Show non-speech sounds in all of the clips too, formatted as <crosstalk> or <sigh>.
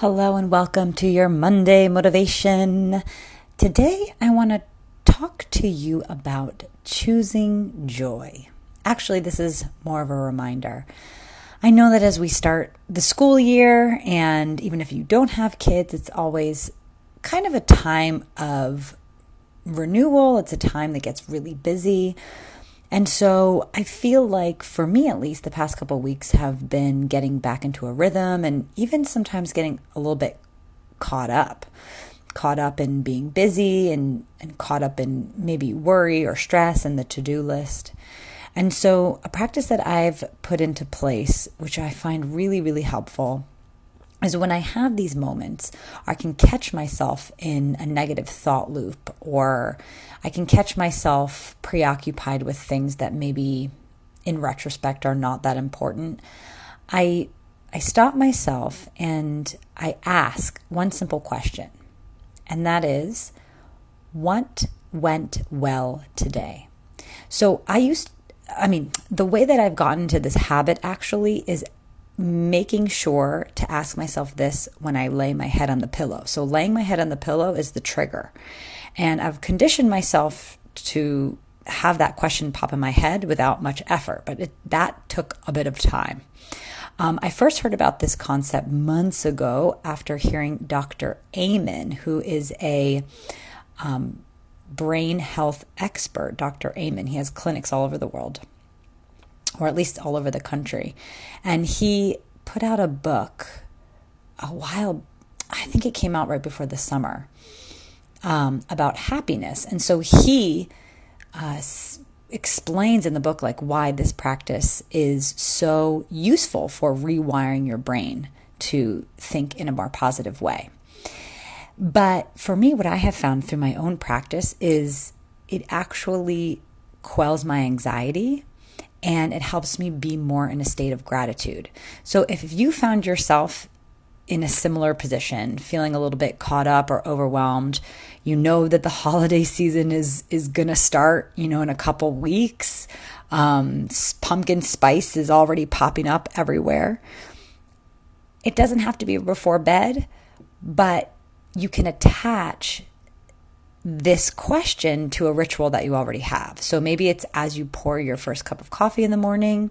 Hello and welcome to your Monday motivation. Today I want to talk to you about choosing joy. Actually, this is more of a reminder. I know that as we start the school year, and even if you don't have kids, it's always kind of a time of renewal. It's a time that gets really busy. And so I feel like, for me at least, the past couple weeks have been getting back into a rhythm and even sometimes getting a little bit caught up. Caught up in being busy and, and caught up in maybe worry or stress and the to do list. And so, a practice that I've put into place, which I find really, really helpful, is when I have these moments, I can catch myself in a negative thought loop, or I can catch myself preoccupied with things that maybe in retrospect are not that important. I I stop myself and I ask one simple question. And that is what went well today? So I used I mean, the way that I've gotten to this habit actually is making sure to ask myself this when I lay my head on the pillow. So, laying my head on the pillow is the trigger. And I've conditioned myself to have that question pop in my head without much effort, but it, that took a bit of time. Um, I first heard about this concept months ago after hearing Dr. Amen, who is a um, brain health expert. Dr. Amen, he has clinics all over the world or at least all over the country. And he put out a book a while, I think it came out right before the summer, um, about happiness. And so he uh, s- explains in the book like why this practice is so useful for rewiring your brain to think in a more positive way. But for me, what I have found through my own practice is it actually quells my anxiety and it helps me be more in a state of gratitude. So if you found yourself in a similar position, feeling a little bit caught up or overwhelmed, you know that the <laughs> holiday season is is going to start, you know, in a couple weeks. Um, pumpkin spice is already popping up everywhere. It doesn't have to be before bed, but you can attach this question to a ritual that you already have. So maybe it's as you pour your first cup of coffee in the morning,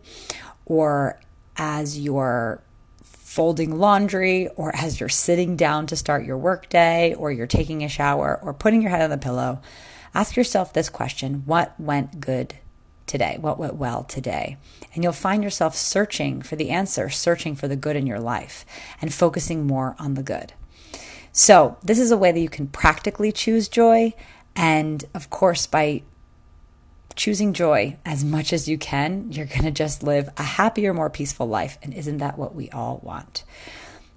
or as you're folding laundry, or as you're sitting down to start your workday, or you're taking a shower, or putting your head on the pillow. Ask yourself this question What went good today? What went well today? And you'll find yourself searching for the answer, searching for the good in your life, and focusing more on the good. So, this is a way that you can practically choose joy. And of course, by choosing joy as much as you can, you're going to just live a happier, more peaceful life. And isn't that what we all want?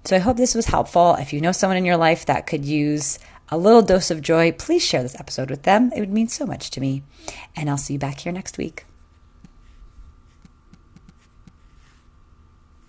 So, I hope this was helpful. If you know someone in your life that could use a little dose of joy, please share this episode with them. It would mean so much to me. And I'll see you back here next week.